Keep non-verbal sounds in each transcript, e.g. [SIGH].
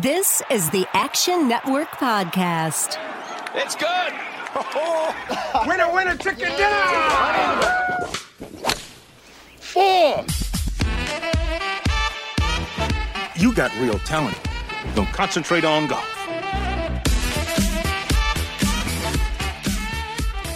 This is the Action Network Podcast. It's good. [LAUGHS] winner, winner, chicken dinner. Four. You got real talent. Don't concentrate on golf.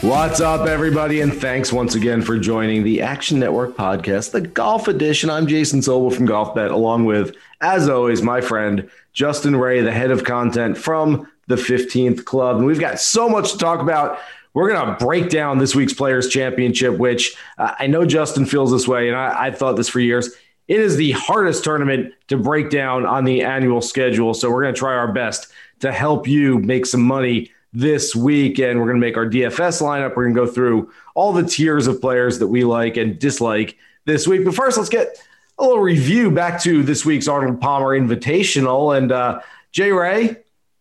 What's up, everybody, and thanks once again for joining the Action Network podcast, the golf edition. I'm Jason Sobel from Golf Bet, along with, as always, my friend Justin Ray, the head of content from the 15th Club. And we've got so much to talk about. We're going to break down this week's Players Championship, which uh, I know Justin feels this way, and I, I thought this for years. It is the hardest tournament to break down on the annual schedule. So we're going to try our best to help you make some money this week. And we're going to make our DFS lineup. We're going to go through all the tiers of players that we like and dislike this week. But first, let's get a little review back to this week's Arnold Palmer Invitational. And uh, Jay Ray,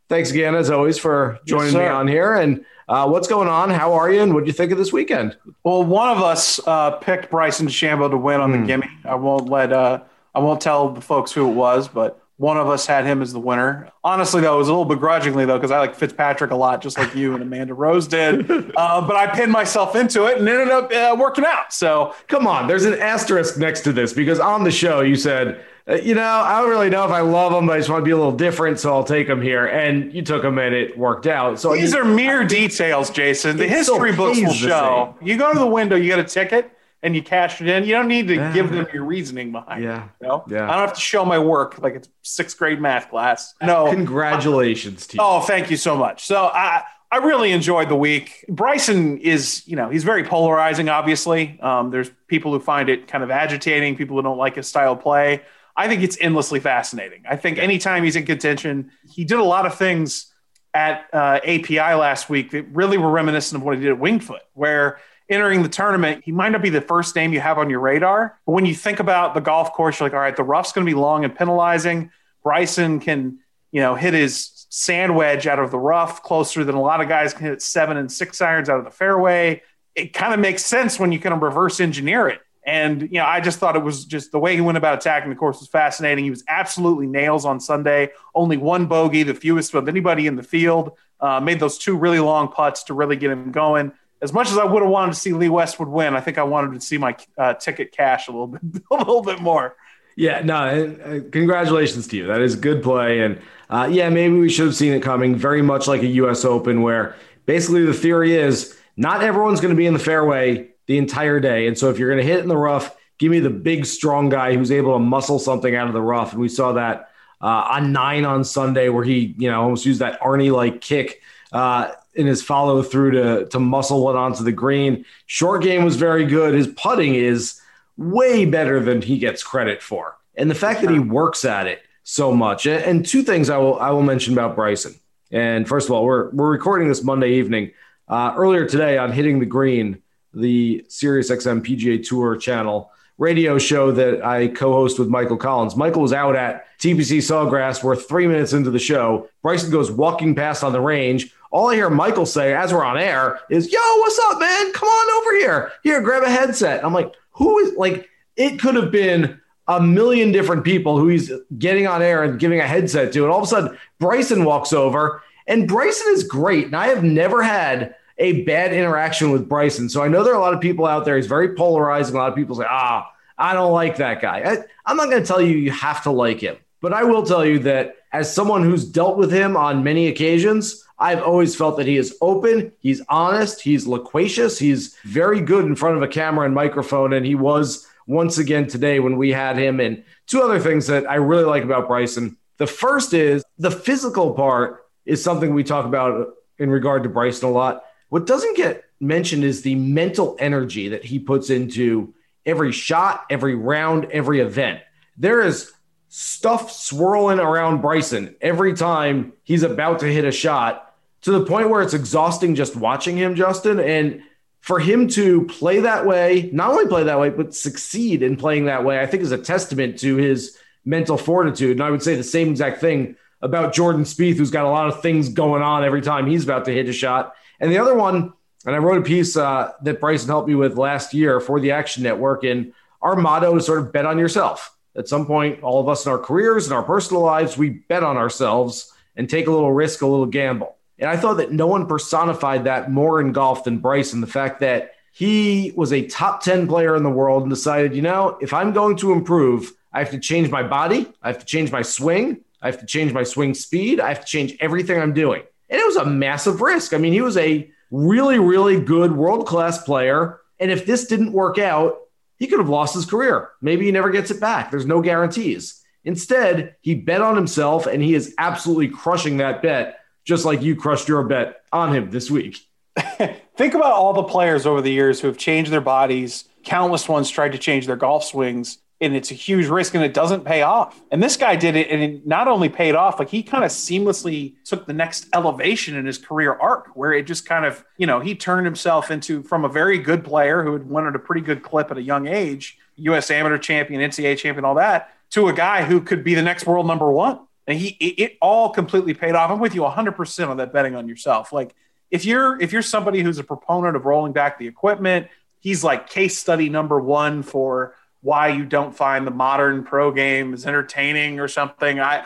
thanks again, as always, for joining yes, me on here. And uh, what's going on? How are you? And what do you think of this weekend? Well, one of us uh, picked Bryson DeChambeau to win on mm. the hmm. gimme. I won't let uh, I won't tell the folks who it was, but one of us had him as the winner. Honestly, though, it was a little begrudgingly, though, because I like Fitzpatrick a lot, just like you and Amanda Rose did. [LAUGHS] Uh, but I pinned myself into it and ended up uh, working out. So come on, there's an asterisk next to this because on the show you said, uh, you know, I don't really know if I love him, but I just want to be a little different, so I'll take him here. And you took him, and it worked out. So these I are mere details, Jason. The history books will show. You go to the window, you get a ticket and you cash it in. You don't need to yeah. give them your reasoning behind yeah. it. You know? Yeah. I don't have to show my work like it's sixth grade math class. No. Congratulations to you. Oh, thank you so much. So I I really enjoyed the week. Bryson is, you know, he's very polarizing, obviously. Um, there's people who find it kind of agitating, people who don't like his style of play. I think it's endlessly fascinating. I think anytime he's in contention, he did a lot of things at uh, API last week that really were reminiscent of what he did at Winged Foot, where – entering the tournament, he might not be the first name you have on your radar. But when you think about the golf course, you're like, all right, the rough's going to be long and penalizing. Bryson can, you know, hit his sand wedge out of the rough closer than a lot of guys can hit seven and six irons out of the fairway. It kind of makes sense when you kind of reverse engineer it. And, you know, I just thought it was just the way he went about attacking the course was fascinating. He was absolutely nails on Sunday. Only one bogey, the fewest of anybody in the field. Uh, made those two really long putts to really get him going as much as I would have wanted to see Lee Westwood win, I think I wanted to see my uh, ticket cash a little bit, [LAUGHS] a little bit more. Yeah, no, uh, congratulations to you. That is good play, and uh, yeah, maybe we should have seen it coming. Very much like a U.S. Open, where basically the theory is not everyone's going to be in the fairway the entire day, and so if you're going to hit in the rough, give me the big, strong guy who's able to muscle something out of the rough, and we saw that uh, on nine on Sunday, where he you know almost used that Arnie like kick. Uh, in his follow through to to muscle it onto the green. Short game was very good. His putting is way better than he gets credit for, and the fact that he works at it so much. And two things I will I will mention about Bryson. And first of all, we're we're recording this Monday evening. Uh, earlier today on Hitting the Green, the SiriusXM PGA Tour channel radio show that I co-host with Michael Collins. Michael was out at TPC Sawgrass. We're three minutes into the show. Bryson goes walking past on the range all I hear Michael say as we're on air is, Yo, what's up, man? Come on over here. Here, grab a headset. I'm like, Who is like, it could have been a million different people who he's getting on air and giving a headset to. And all of a sudden, Bryson walks over, and Bryson is great. And I have never had a bad interaction with Bryson. So I know there are a lot of people out there. He's very polarizing. A lot of people say, ah, I don't like that guy. I, I'm not going to tell you you have to like him, but I will tell you that as someone who's dealt with him on many occasions, I've always felt that he is open, he's honest, he's loquacious, he's very good in front of a camera and microphone. And he was once again today when we had him. And two other things that I really like about Bryson. The first is the physical part is something we talk about in regard to Bryson a lot. What doesn't get mentioned is the mental energy that he puts into every shot, every round, every event. There is stuff swirling around Bryson every time he's about to hit a shot to the point where it's exhausting just watching him, Justin. And for him to play that way, not only play that way, but succeed in playing that way, I think is a testament to his mental fortitude. And I would say the same exact thing about Jordan Spieth, who's got a lot of things going on every time he's about to hit a shot. And the other one, and I wrote a piece uh, that Bryson helped me with last year for the Action Network, and our motto is sort of bet on yourself. At some point, all of us in our careers and our personal lives, we bet on ourselves and take a little risk, a little gamble. And I thought that no one personified that more in golf than Bryson. The fact that he was a top 10 player in the world and decided, you know, if I'm going to improve, I have to change my body, I have to change my swing, I have to change my swing speed, I have to change everything I'm doing. And it was a massive risk. I mean, he was a really, really good world class player. And if this didn't work out, he could have lost his career. Maybe he never gets it back. There's no guarantees. Instead, he bet on himself and he is absolutely crushing that bet, just like you crushed your bet on him this week. [LAUGHS] Think about all the players over the years who have changed their bodies. Countless ones tried to change their golf swings and it's a huge risk and it doesn't pay off. And this guy did it and it not only paid off, like he kind of seamlessly took the next elevation in his career arc where it just kind of, you know, he turned himself into from a very good player who had won at a pretty good clip at a young age, US amateur champion, NCAA champion, all that, to a guy who could be the next world number one. And he it, it all completely paid off. I'm with you 100% on that betting on yourself. Like if you're if you're somebody who's a proponent of rolling back the equipment, he's like case study number 1 for why you don't find the modern pro game as entertaining or something. I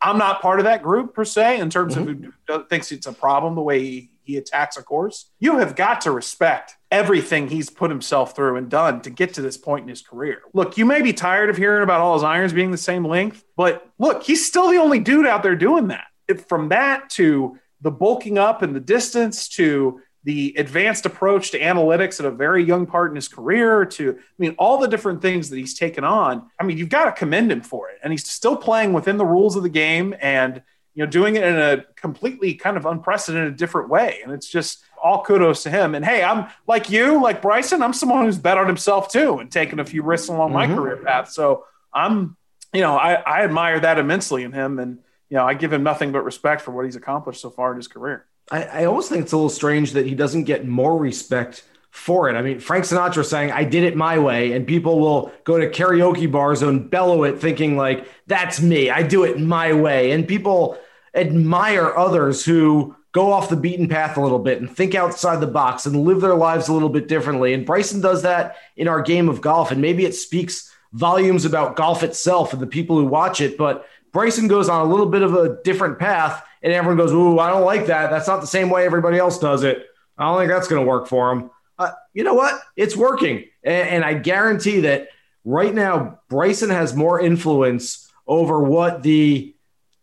I'm not part of that group per se in terms mm-hmm. of who thinks it's a problem the way he, he attacks a course. You have got to respect everything he's put himself through and done to get to this point in his career. Look, you may be tired of hearing about all his irons being the same length, but look, he's still the only dude out there doing that. If, from that to the bulking up and the distance to the advanced approach to analytics at a very young part in his career to i mean all the different things that he's taken on i mean you've got to commend him for it and he's still playing within the rules of the game and you know doing it in a completely kind of unprecedented different way and it's just all kudos to him and hey i'm like you like bryson i'm someone who's bet on himself too and taken a few risks along my mm-hmm. career path so i'm you know I, I admire that immensely in him and you know i give him nothing but respect for what he's accomplished so far in his career I, I almost think it's a little strange that he doesn't get more respect for it. I mean, Frank Sinatra saying, I did it my way, and people will go to karaoke bars and bellow it, thinking, like, that's me. I do it my way. And people admire others who go off the beaten path a little bit and think outside the box and live their lives a little bit differently. And Bryson does that in our game of golf. And maybe it speaks volumes about golf itself and the people who watch it. But Bryson goes on a little bit of a different path and everyone goes, "Ooh, I don't like that. That's not the same way everybody else does it. I don't think that's going to work for him." Uh, you know what? It's working, and, and I guarantee that right now Bryson has more influence over what the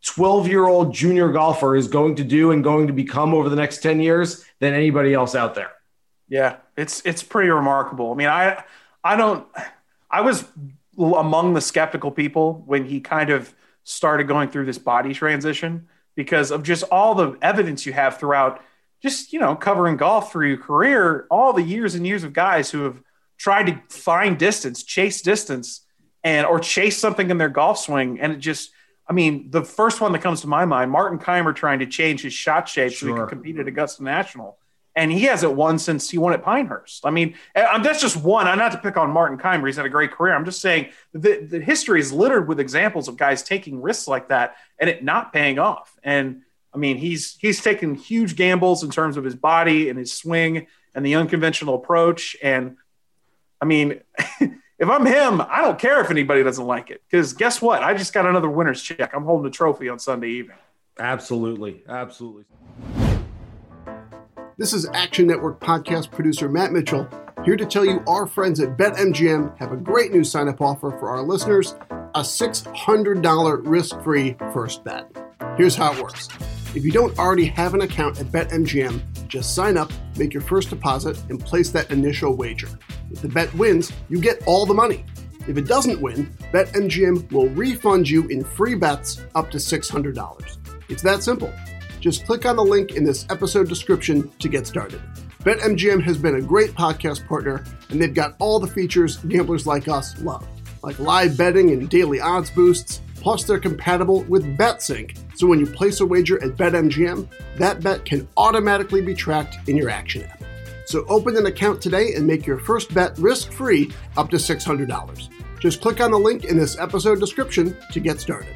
12 year old junior golfer is going to do and going to become over the next 10 years than anybody else out there. Yeah, it's it's pretty remarkable. I mean, I I don't I was among the skeptical people when he kind of started going through this body transition because of just all the evidence you have throughout just you know covering golf through your career all the years and years of guys who have tried to find distance chase distance and or chase something in their golf swing and it just i mean the first one that comes to my mind martin Kaymer trying to change his shot shape sure. so he could compete at augusta national and he hasn't won since he won at Pinehurst. I mean, eh, that's just one. I'm not to pick on Martin Kaymer. he's had a great career. I'm just saying the, the history is littered with examples of guys taking risks like that and it not paying off. And I mean, he's he's taken huge gambles in terms of his body and his swing and the unconventional approach. And I mean, [LAUGHS] if I'm him, I don't care if anybody doesn't like it because guess what? I just got another winner's check. I'm holding a trophy on Sunday evening. Absolutely, absolutely. This is Action Network podcast producer Matt Mitchell here to tell you our friends at BetMGM have a great new sign up offer for our listeners a $600 risk free first bet. Here's how it works if you don't already have an account at BetMGM, just sign up, make your first deposit, and place that initial wager. If the bet wins, you get all the money. If it doesn't win, BetMGM will refund you in free bets up to $600. It's that simple. Just click on the link in this episode description to get started. BetMGM has been a great podcast partner, and they've got all the features gamblers like us love, like live betting and daily odds boosts. Plus, they're compatible with BetSync, so when you place a wager at BetMGM, that bet can automatically be tracked in your Action app. So open an account today and make your first bet risk free up to $600. Just click on the link in this episode description to get started.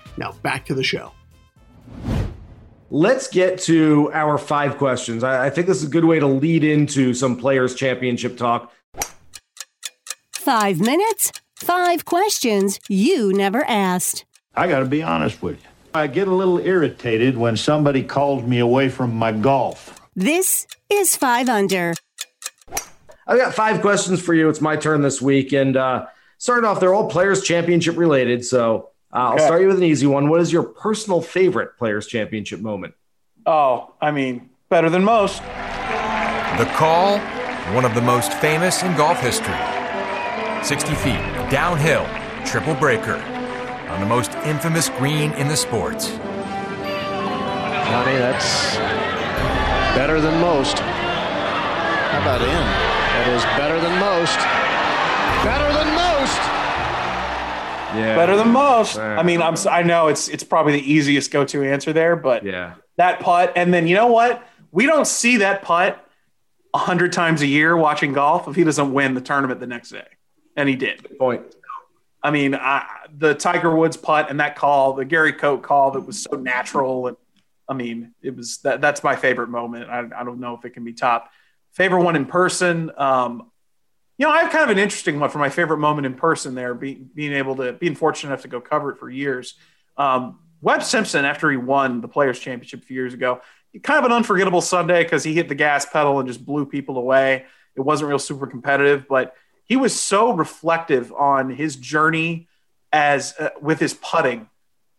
Now back to the show. Let's get to our five questions. I, I think this is a good way to lead into some Players' Championship talk. Five minutes, five questions you never asked. I got to be honest with you. I get a little irritated when somebody calls me away from my golf. This is Five Under. I've got five questions for you. It's my turn this week. And uh, starting off, they're all Players' Championship related. So uh, I'll start you with an easy one. What is your personal favorite Players' Championship moment? Oh, I mean, better than most. The call, one of the most famous in golf history. 60 feet, downhill, triple breaker, on the most infamous green in the sports. Johnny, that's better than most. How about in? That is better than most. Better than most. Yeah. Better than most. I mean, I'm. s- I know it's it's probably the easiest go-to answer there, but Yeah. that putt, and then you know what? We don't see that putt a hundred times a year watching golf if he doesn't win the tournament the next day, and he did. Point. I mean, I, the Tiger Woods putt and that call, the Gary Koch call that was so natural, and I mean, it was that. That's my favorite moment. I, I don't know if it can be topped. Favorite one in person. Um, you know, I have kind of an interesting one for my favorite moment in person. There, be, being able to being fortunate enough to go cover it for years. Um, Webb Simpson, after he won the Players Championship a few years ago, kind of an unforgettable Sunday because he hit the gas pedal and just blew people away. It wasn't real super competitive, but he was so reflective on his journey as uh, with his putting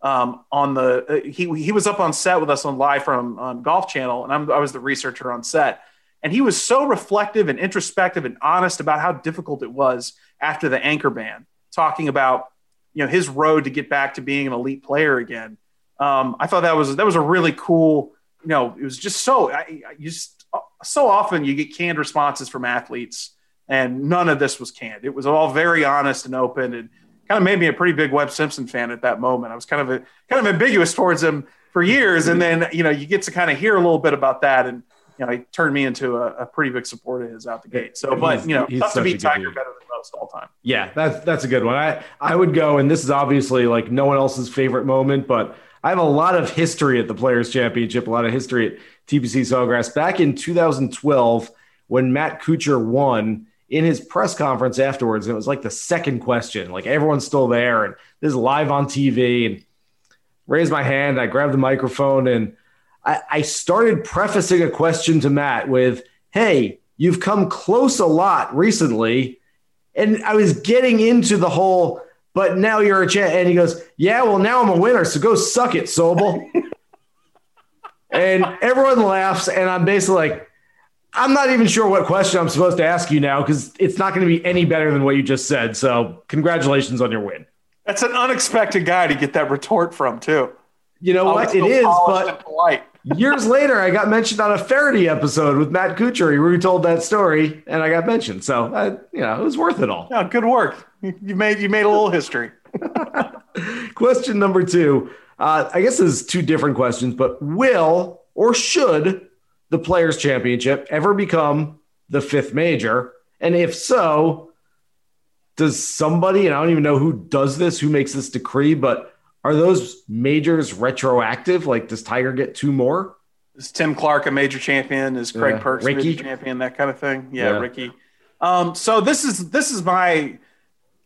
um, on the uh, he he was up on set with us on live from on Golf Channel, and I'm, I was the researcher on set, and he was so reflective and introspective and honest about how difficult it was after the anchor ban, talking about you know his road to get back to being an elite player again. Um, I thought that was that was a really cool. You know, it was just so I, I just so often you get canned responses from athletes, and none of this was canned. It was all very honest and open, and kind of made me a pretty big Webb Simpson fan at that moment. I was kind of a, kind of ambiguous towards him for years, and then you know you get to kind of hear a little bit about that, and you know he turned me into a, a pretty big supporter of his out the gate. So, but you know, he's tough to beat Tiger dude. better than most all time. Yeah, that's that's a good one. I I would go, and this is obviously like no one else's favorite moment, but I have a lot of history at the Players Championship, a lot of history at TPC Sawgrass. Back in 2012, when Matt Kuchar won in his press conference afterwards, and it was like the second question, like everyone's still there, and this is live on TV, and raised my hand, I grabbed the microphone, and I, I started prefacing a question to Matt with, "Hey, you've come close a lot recently." and I was getting into the whole, but now you're a champ. And he goes, Yeah, well, now I'm a winner. So go suck it, Sobel. [LAUGHS] and everyone laughs. And I'm basically like, I'm not even sure what question I'm supposed to ask you now because it's not going to be any better than what you just said. So congratulations on your win. That's an unexpected guy to get that retort from too. You know what? Always It so is, but polite. Years later, I got mentioned on a Feherty episode with Matt Kuchar. He retold that story, and I got mentioned. So, I, you know, it was worth it all. Yeah, good work. You you made you made a little history. [LAUGHS] Question number two. Uh, I guess this is two different questions, but will or should the Players' Championship ever become the fifth major? And if so, does somebody, and I don't even know who does this, who makes this decree, but are those majors retroactive? Like, does Tiger get two more? Is Tim Clark a major champion? Is Craig Yeah. Perks a major champion? That kind of thing. Yeah, Yeah. Rickie. Um, so this is this is my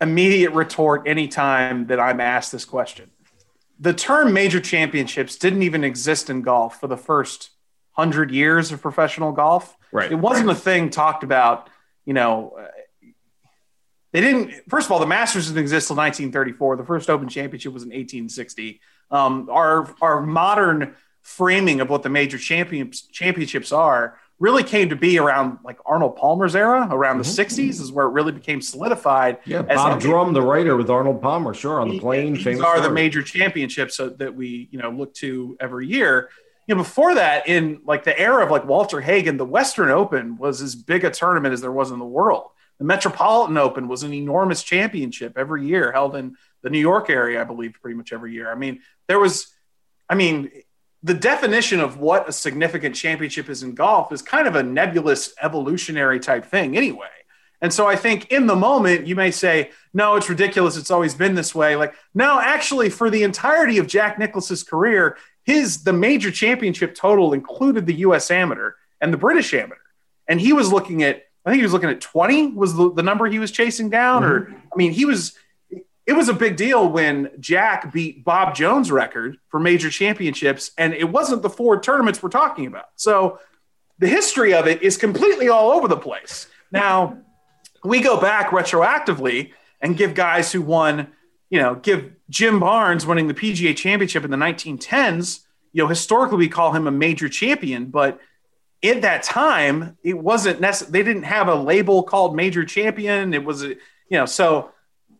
immediate retort anytime that I'm asked this question. The term major championships didn't even exist in golf for the first hundred years of professional golf. Right. It wasn't a thing talked about. You know, they didn't. First of all, the Masters didn't exist till 1934. The first Open Championship was in 1860. Um, our our modern framing of what the major champions championships are really came to be around like Arnold Palmer's era, around mm-hmm. the 60s, is where it really became solidified. Yeah, Bob Drum, the writer with Arnold Palmer, sure, on the plane. These famous are the major championships that we, you know, look to every year. You know, before that, in like the era of like Walter Hagen, the Western Open was as big a tournament as there was in the world. The Metropolitan Open was an enormous championship every year, held in the New York area, I believe, pretty much every year. I mean, there was, I mean, the definition of what a significant championship is in golf is kind of a nebulous evolutionary type thing anyway. And so I think in the moment, you may say, no, it's ridiculous. It's always been this way. Like, no, actually, for the entirety of Jack Nicklaus's career, his the major championship total included the US amateur and the British amateur. And he was looking at, I think he was looking at 20 was the, the number he was chasing down. Mm-hmm. Or I mean, he was it was a big deal when Jack beat Bob Jones' record for major championships, and it wasn't the four tournaments we're talking about. So the history of it is completely all over the place. Now, we go back retroactively and give guys who won, you know, give Jim Barnes winning the PGA championship in the 1910s, you know, historically we call him a major champion, but at that time, it wasn't necessary. They didn't have a label called major champion. It was, you know, so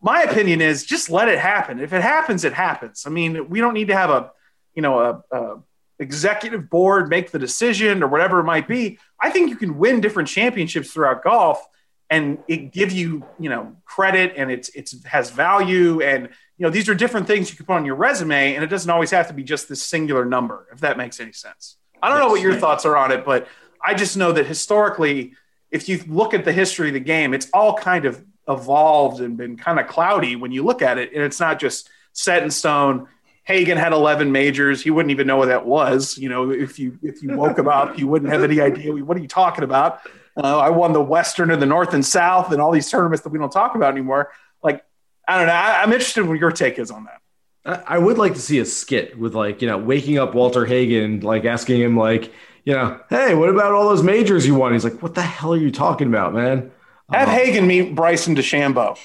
my opinion is just let it happen. If it happens, it happens. I mean, we don't need to have a, you know, a, a executive board make the decision or whatever it might be. I think you can win different championships throughout golf and it give you, you know, credit and it's it's has value and you know these are different things you can put on your resume and it doesn't always have to be just this singular number if that makes any sense. I don't know what your thoughts are on it, but I just know that historically if you look at the history of the game, it's all kind of evolved and been kind of cloudy when you look at it. And it's not just set in stone. Hagen had 11 majors. He wouldn't even know what that was. You know, if you if you woke him up, you wouldn't have any idea. What are you talking about? Uh, I won the Western and the North and South and all these tournaments that we don't talk about anymore. Like, I don't know. I, am interested in what your take is on that. I would like to see a skit with like, you know, waking up Walter Hagen, like asking him like, you know, hey, what about all those majors you won? He's like, what the hell are you talking about, man? Have uh, Hagen meet Bryson DeChambeau.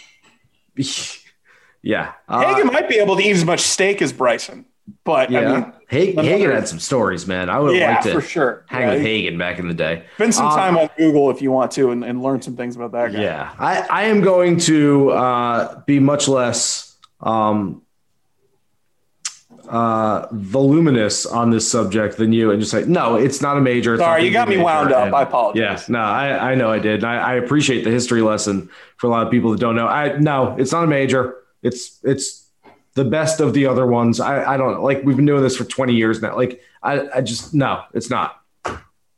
[LAUGHS] yeah, uh, Hagen might be able to eat as much steak as Bryson, but yeah, I mean, Hagen, Hagen had some stories, man. I would yeah, like to for sure. hang yeah, with Hagen back in the day. Spend some um, time on Google if you want to, and, and, learn some things about that guy. Yeah, I, I am going to uh, be much less um, uh, voluminous on this subject than you and just say, no, it's not a major. Sorry, you got me wound up. And, I apologize. Yes, no, I, I know I did. I, I, appreciate the history lesson for a lot of people that don't know. I no, it's not a major. It's it's the best of the other ones. I, I don't like we've been doing this for 20 years now. Like I, I just no, it's not.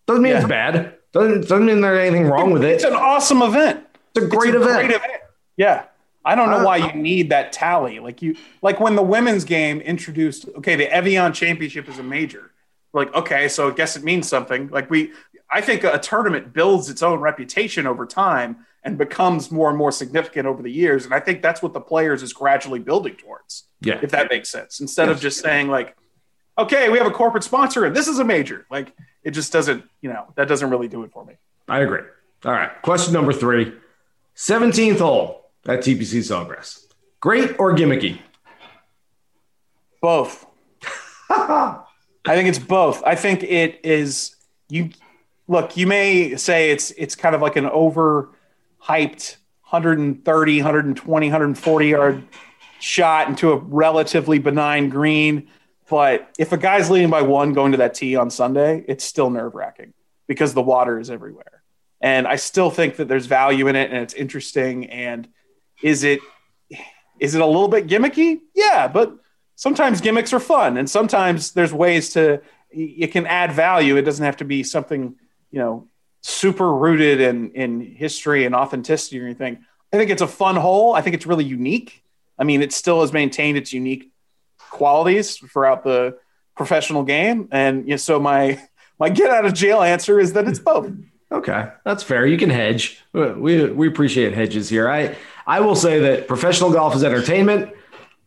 Doesn't mean yeah. it's bad. Doesn't doesn't mean there's anything wrong with it. It's an awesome event. It's a great, it's a event. great event. Yeah. I don't know why you need that tally. Like you, like when the women's game introduced, okay, the Evian Championship is a major. Like, okay, so I guess it means something. Like we, I think a tournament builds its own reputation over time and becomes more and more significant over the years. And I think that's what the players is gradually building towards. Yeah, if that makes sense. Instead yes. of just saying like, okay, we have a corporate sponsor and this is a major. Like it just doesn't, you know, that doesn't really do it for me. I agree. All right, question number three. 17th hole at TPC Sawgrass. Great or gimmicky? Both. [LAUGHS] I think it's both. I think it is you look, you may say it's it's kind of like an over hyped 130, 120, 140 yard shot into a relatively benign green. But if a guy's leading by one going to that tee on Sunday, it's still nerve wracking because the water is everywhere. And I still think that there's value in it and it's interesting. And is it is it a little bit gimmicky? Yeah, but sometimes gimmicks are fun, and sometimes there's ways to it can add value. It doesn't have to be something you know super rooted in in history and authenticity or anything. I think it's a fun hole. I think it's really unique. I mean, it still has maintained its unique qualities throughout the professional game, and you know, so my my get out of jail answer is that it's both. Okay, that's fair. You can hedge. We we appreciate hedges here. I I will say that professional golf is entertainment.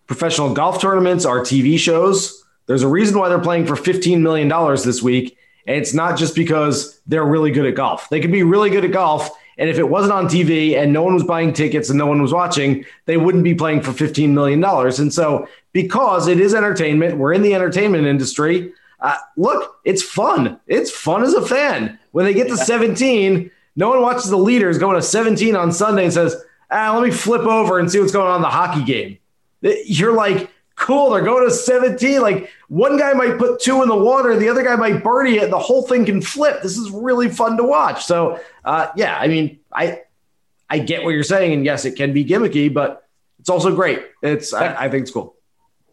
Professional golf tournaments are TV shows. There's a reason why they're playing for $15 million this week. And it's not just because they're really good at golf. They could be really good at golf. And if it wasn't on TV and no one was buying tickets and no one was watching, they wouldn't be playing for $15 million. And so, because it is entertainment, we're in the entertainment industry. uh, look, it's fun. It's fun as a fan. When they get to 17, no one watches the leaders going to 17 on Sunday and says, ah, let me flip over and see what's going on in the hockey game. You're like, cool, they're going to 17. Like one guy might put two in the water, the other guy might birdie it, the whole thing can flip. This is really fun to watch. So, uh, yeah, I mean, I I get what you're saying, and yes, it can be gimmicky, but it's also great. It's I, I think it's cool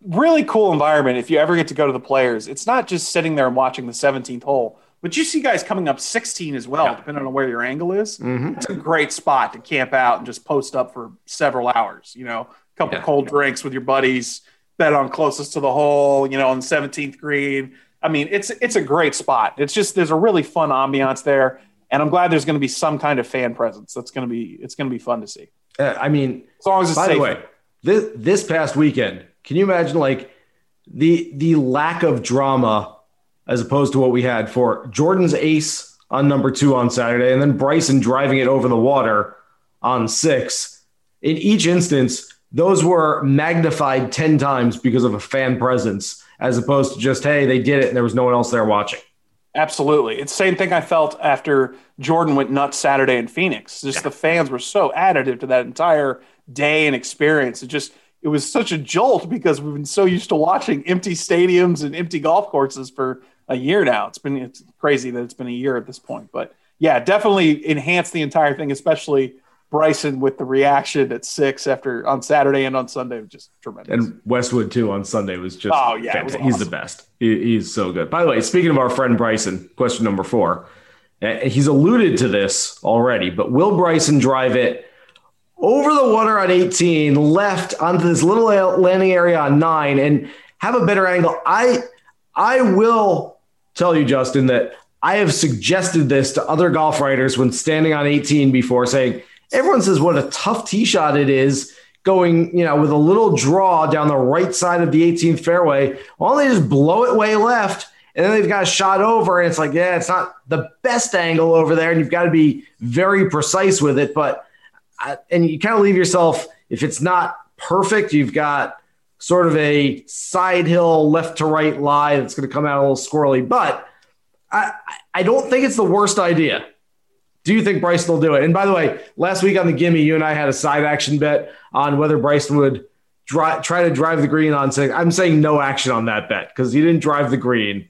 really cool environment if you ever get to go to the players. It's not just sitting there and watching the 17th hole, but you see guys coming up 16 as well, yeah. depending on where your angle is. Mm-hmm. It's a great spot to camp out and just post up for several hours. You know, a couple yeah. cold drinks with your buddies, bet on closest to the hole. You know, on 17th green. I mean, it's it's a great spot. It's just there's a really fun ambiance there, and I'm glad there's going to be some kind of fan presence. That's going to be it's going to be fun to see. Uh, I mean, as long as it's by safe. the way, this this past weekend can you imagine like the the lack of drama as opposed to what we had for Jordan's ace on number two on Saturday, and then Bryson driving it over the water on six. In each instance, those were magnified 10 times because of a fan presence, as opposed to just, hey, they did it and there was no one else there watching. Absolutely. It's the same thing I felt after Jordan went nuts Saturday in Phoenix. Just yeah. the fans were so additive to that entire day and experience. It just it was such a jolt because we've been so used to watching empty stadiums and empty golf courses for a year now. It's been it's crazy that it's been a year at this point, but yeah, definitely enhanced the entire thing, especially Bryson with the reaction at six after on Saturday and on Sunday was just tremendous. And Westwood too on Sunday was just oh yeah, awesome. he's the best. He, he's so good. By the way, speaking of our friend Bryson, question number four, uh, he's alluded to this already, but will Bryson drive it? over the water on 18, left onto this little landing area on nine, and have a better angle. I I will tell you, Justin, that I have suggested this to other golf writers when standing on 18 before, saying everyone says what a tough tee shot it is going, you know, with a little draw down the right side of the 18th fairway. Don't they just blow it way left? And then they've got a shot over, and it's like, yeah, it's not the best angle over there, and you've got to be very precise with it. But uh, and you kind of leave yourself if it's not perfect, you've got sort of a side hill left to right lie that's going to come out a little squirrely. But I, I don't think it's the worst idea. Do you think Bryson will do it? And by the way, last week on the Gimme, you and I had a side action bet on whether Bryson would dry, try to drive the green on six. I'm saying no action on that bet because he didn't drive the green.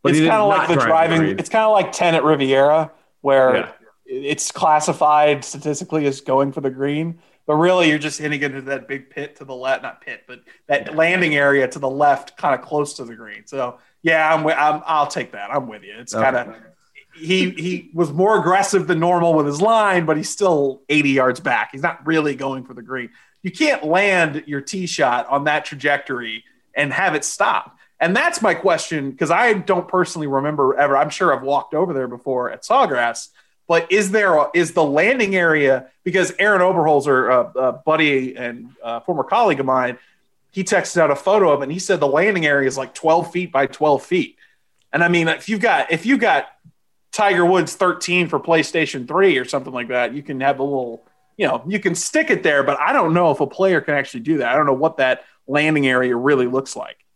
But it's kind of like the driving. The it's kind of like ten at Riviera, where yeah it's classified statistically as going for the green, but really you're just hitting into that big pit to the left, not pit, but that landing area to the left, kind of close to the green. So yeah, I'm, I'm I'll take that. I'm with you. It's kind of he he was more aggressive than normal with his line, but he's still 80 yards back. He's not really going for the green. You can't land your tee shot on that trajectory and have it stop. And that's my question because I don't personally remember ever. I'm sure I've walked over there before at Sawgrass but is there a, is the landing area because Aaron Oberholser, a, a buddy and a former colleague of mine, he texted out a photo of it and he said the landing area is like 12 feet by 12 feet. And I mean, if you've got if you got Tiger Woods 13 for PlayStation 3 or something like that, you can have a little, you know, you can stick it there, but I don't know if a player can actually do that. I don't know what that landing area really looks like.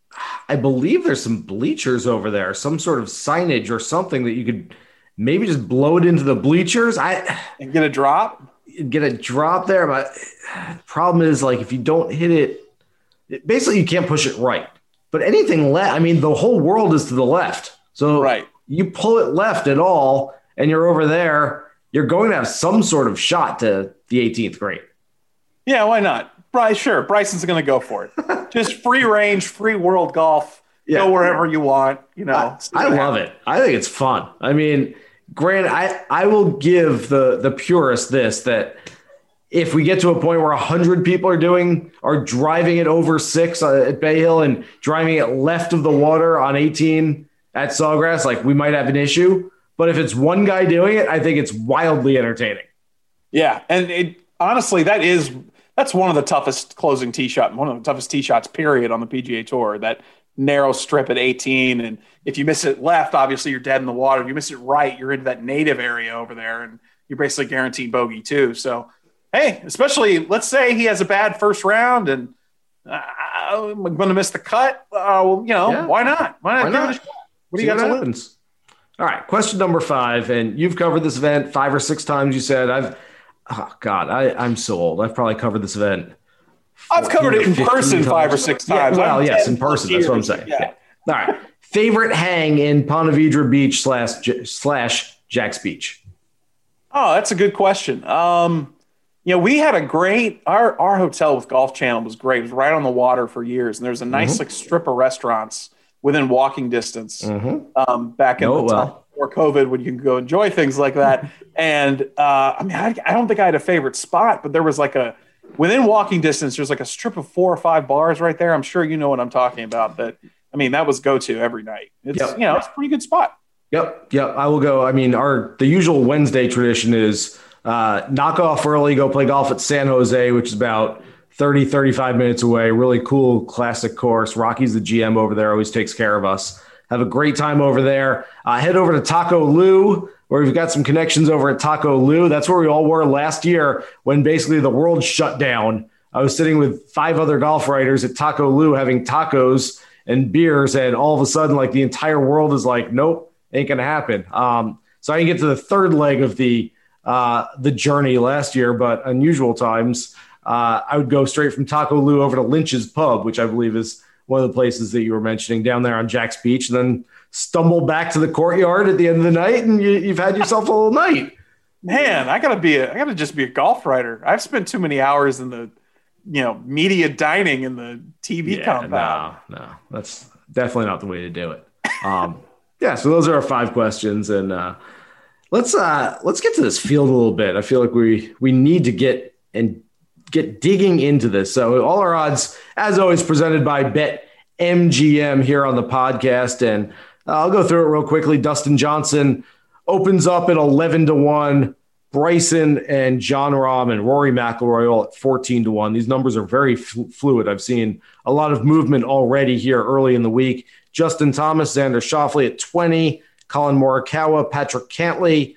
I believe there's some bleachers over there, some sort of signage or something that you could maybe just blow it into the bleachers. I and get a drop. Get a drop there, but problem is like if you don't hit it, it basically you can't push it right. But anything left, I mean, the whole world is to the left. So right. you pull it left at all, and you're over there. You're going to have some sort of shot to the 18th grade. Yeah, why not? Bryce, sure. Bryson's going to go for it. [LAUGHS] Just free range, free world golf. Yeah. Go wherever you want. You know, I, I love it. I think it's fun. I mean, Grant, I, I will give the the purist this that if we get to a point where 100 people are doing are driving it over six uh, at bay hill and driving it left of the water on 18 at sawgrass like we might have an issue. But if it's one guy doing it i think it's wildly entertaining. Yeah and it honestly that is that's one of the toughest closing tee shot one of the toughest tee shots period on the pga tour that narrow strip at 18. And if you miss it left, obviously you're dead in the water. If you miss it right, you're into that native area over there, and you're basically guaranteed bogey too. So, hey, especially let's say he has a bad first round and uh, I'm going to miss the cut. Uh, well, you know, yeah. why not? Why not? Why not? What do you got to lose? All right, question number five, and you've covered this event five or six times. You said I've, oh God, I, I'm so old. I've probably covered this event. I've covered it in 15 person five or times. six Yeah, times. well, I'm yes, in person. That's what I'm saying. Yeah. Yeah. All right. Favorite hang in Ponte Vedra Beach slash slash Jax Beach. Oh, that's a good question. Um, you know, we had a great our our hotel with Golf Channel was great. It was right on the water for years, and there's a nice Mm-hmm. like strip of restaurants within walking distance. Um, back in Know the time well. before COVID, when you can go enjoy things like that. [LAUGHS] and uh, I mean, I, I don't think I had a favorite spot, but there was like a within walking distance. There's like a strip of four or five bars right there. I'm sure you know what I'm talking about. That I mean, that was go to every night. It's Yep. you know, it's a pretty good spot. Yep, yep. I will go. I mean, our the usual Wednesday tradition is uh, knock off early, go play golf at San Jose, which is about 30, 35 minutes away. Really cool, classic course. Rocky's the GM over there, always takes care of us. Have a great time over there. Uh, head over to Taco Lu, where we've got some connections over at Taco Lu. That's where we all were last year when basically the world shut down. I was sitting with five other golf writers at Taco Lu having tacos and beers, and all of a sudden, like the entire world is like, nope, ain't gonna happen. Um, so I can get to the third leg of the uh, the journey last year, but unusual times. Uh, I would go straight from Taco Lu over to Lynch's Pub, which I believe is one of the places that you were mentioning down there on Jax Beach, and then stumble back to the courtyard at the end of the night, and you, you've had yourself a little night. Man, I gotta be a, I gotta just be a golf writer. I've spent too many hours in the, you know, media dining in the TV compound. no, no, that's definitely not the way to do it. Um, [LAUGHS] yeah, so those are our five questions, and uh, let's uh, let's get to this field a little bit. I feel like we we need to get and get digging into this. So all our odds, as always, presented by Bet MGM here on the podcast, and uh, I'll go through it real quickly. Dustin Johnson opens up at eleven to one. Bryson and Jon Rahm and Rory McIlroy all at 14 to 1. These numbers are very flu- fluid. I've seen a lot of movement already here early in the week. Justin Thomas, Xander Schauffele at 20, Collin Morikawa, Patrick Cantlay,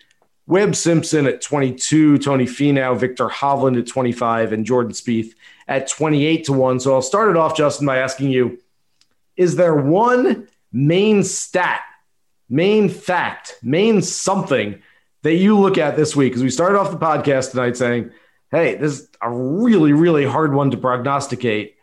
Webb Simpson at 22, Tony Finau, Viktor Hovland at 25, and Jordan Spieth at 28 to 1. So I'll start it off, Justin, by asking you Is there one main stat, main fact, main something that you look at this week? Because we started off the podcast tonight saying, hey, this is a really, really hard one to prognosticate.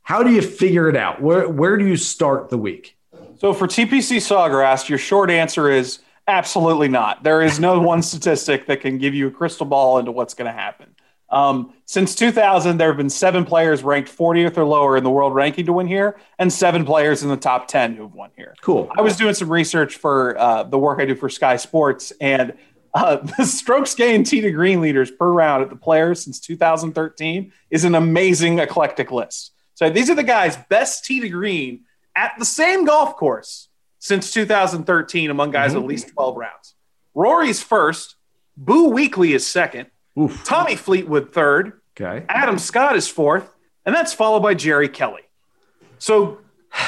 How do you figure it out? Where, where do you start the week? So for TPC Sawgrass, your short answer is absolutely not. There is no one statistic that can give you a crystal ball into what's going to happen. Um, since 2000, there have been seven players ranked 40th or lower in the world ranking to win here, and seven players in the top 10 who've won here. Cool. I was doing some research for uh, the work I do for Sky Sports, and uh, [LAUGHS] the strokes gained tee to green leaders per round at the players since 2013 is an amazing eclectic list. So these are the guys best tee to green at the same golf course since 2013 among guys at mm-hmm. least 12 rounds. Rory's first, Boo Weekley is second, Oof. Tommy Fleetwood third, Okay. Adam Scott is fourth, and that's followed by Jerry Kelly. So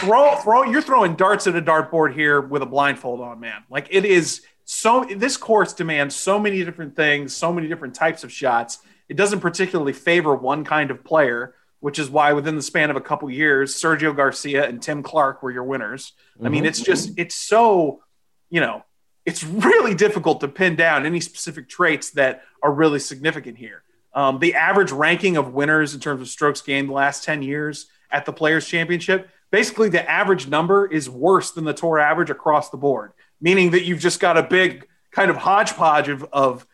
throw, throw, you're throwing darts at a dartboard here with a blindfold on, man. Like it is so. This course demands so many different things, so many different types of shots. It doesn't particularly favor one kind of player, which is why within the span of a couple years, Sergio Garcia and Tim Clark were your winners. I mean, it's just it's so you know it's really difficult to pin down any specific traits that are really significant here. Um, the average ranking of winners in terms of strokes gained the last 10 years at the Players' Championship, basically the average number is worse than the tour average across the board, meaning that you've just got a big kind of hodgepodge of, of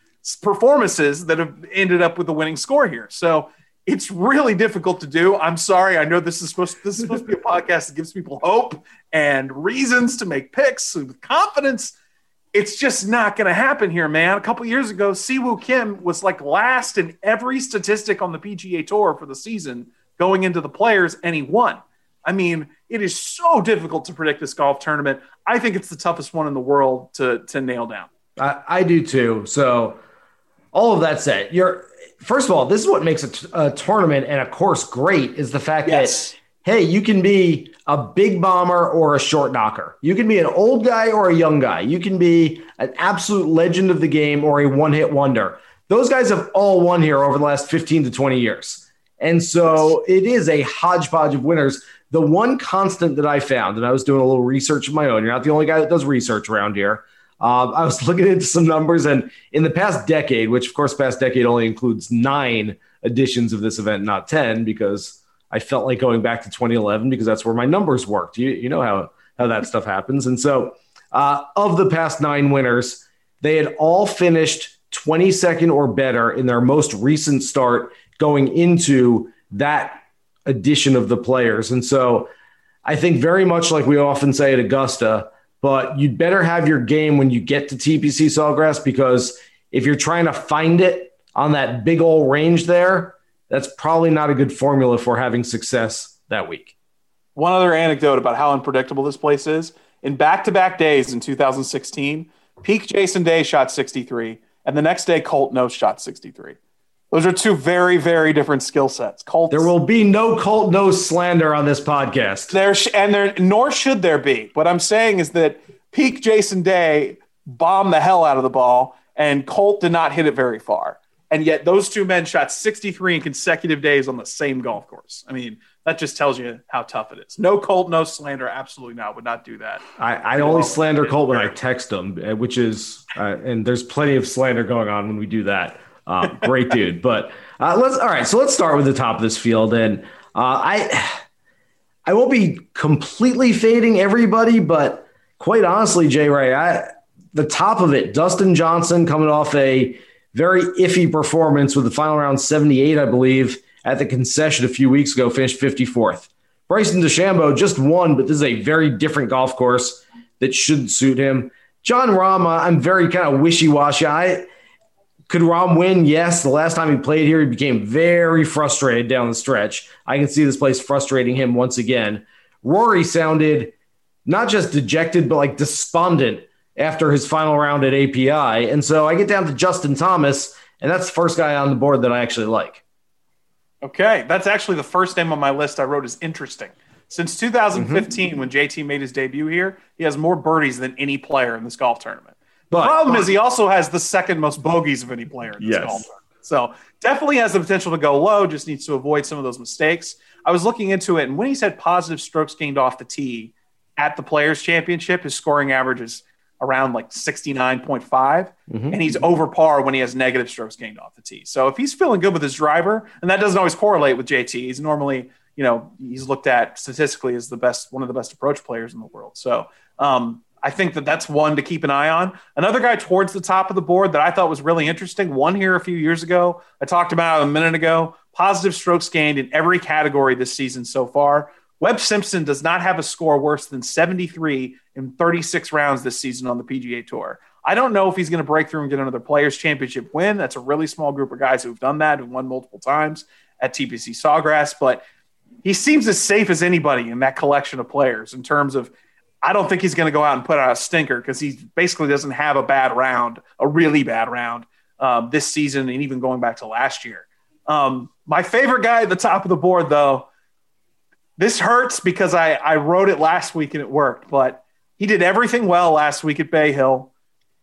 performances that have ended up with the winning score here. So it's really difficult to do. I'm sorry. I know this is supposed this is supposed to be a podcast that gives people hope and reasons to make picks with confidence it's just not going to happen here, man. A couple years ago, Si Woo Kim was like last in every statistic on the PGA Tour for the season going into the players, and he won. I mean, it is so difficult to predict this golf tournament. I think it's the toughest one in the world to to nail down. I, I do too. So, all of that said, you're first of all, this is what makes a, t- a tournament and a course great is the fact Yes. that hey, you can be a big bomber or a short knocker. You can be an old guy or a young guy. You can be an absolute legend of the game or a one hit wonder. Those guys have all won here over the last 15 to 20 years. And so it is a hodgepodge of winners. the one constant that I found, and I was doing a little research of my own, you're not the only guy that does research around here. Um, I was [LAUGHS] looking into some numbers, and in the past decade, which of course, past decade only includes nine editions of this event, not 10, because I felt like going back to 2011 because that's where my numbers worked. You, you know how, how that stuff happens. And so, uh, of the past nine winners, they had all finished 22nd or better in their most recent start going into that edition of the players. And so I think very much like we often say at Augusta, but you'd better have your game when you get to TPC Sawgrass because if you're trying to find it on that big old range there, that's probably not a good formula for having success that week. One other anecdote about how unpredictable this place is. In back to back days in 2016, peak Jason Day shot 63, and the next day Colt Knost shot 63. Those are two very, very different skill sets. Colt. There will be no Colt no slander on this podcast. There sh- and there, nor should there be. What I'm saying is that peak Jason Day bombed the hell out of the ball, and Colt did not hit it very far. And yet, those two men shot 63 in consecutive days on the same golf course. I mean, that just tells you how tough it is. No Colt, no slander. Absolutely not. Would not do that. I, I only slander Colt when I text him, uh, which is, uh, and there's plenty of slander going on when we do that. Uh, great dude. But uh, let's all right. So let's start with the top of this field, and uh, I I won't be completely fading everybody, but quite honestly, Jay Ray, I the top of it, Dustin Johnson coming off a very iffy performance with the final round 78, I believe, at the concession a few weeks ago, finished 54th. Bryson DeChambeau just won, but this is a very different golf course that shouldn't suit him. Jon Rahm, I'm very kind of wishy washy. I could Rahm win? Yes. The last time he played here, he became very frustrated down the stretch. I can see this place frustrating him once again. Rory sounded not just dejected, but like despondent after his final round at API. And so I get down to Justin Thomas, and that's the first guy on the board that I actually like. Okay. That's actually the first name on my list I wrote is interesting. Since 2015, mm-hmm. when JT made his debut here, he has more birdies than any player in this golf tournament. But, the problem is he also has the second most bogeys of any player in this yes. golf. So definitely has the potential to go low, just needs to avoid some of those mistakes. I was looking into it, and when he's had positive strokes gained off the tee at the Players Championship, his scoring average is around like 69.5, mm-hmm. and he's over par when he has negative strokes gained off the tee. So if he's feeling good with his driver, and that doesn't always correlate with JT, he's normally, you know, he's looked at statistically as the best, one of the best approach players in the world. So um, I think that that's one to keep an eye on. Another guy towards the top of the board that I thought was really interesting, one here a few years ago. I talked about a minute ago. Positive strokes gained in every category this season so far. Webb Simpson does not have a score worse than 73 in 36 rounds this season on the PGA Tour. I don't know if he's going to break through and get another Players Championship win. That's a really small group of guys who've done that and won multiple times at TPC Sawgrass, but he seems as safe as anybody in that collection of players in terms of I don't think he's going to go out and put out a stinker because he basically doesn't have a bad round, a really bad round um, this season, and even going back to last year. Um, my favorite guy at the top of the board, though, this hurts because I, I wrote it last week and it worked, but he did everything well last week at Bay Hill.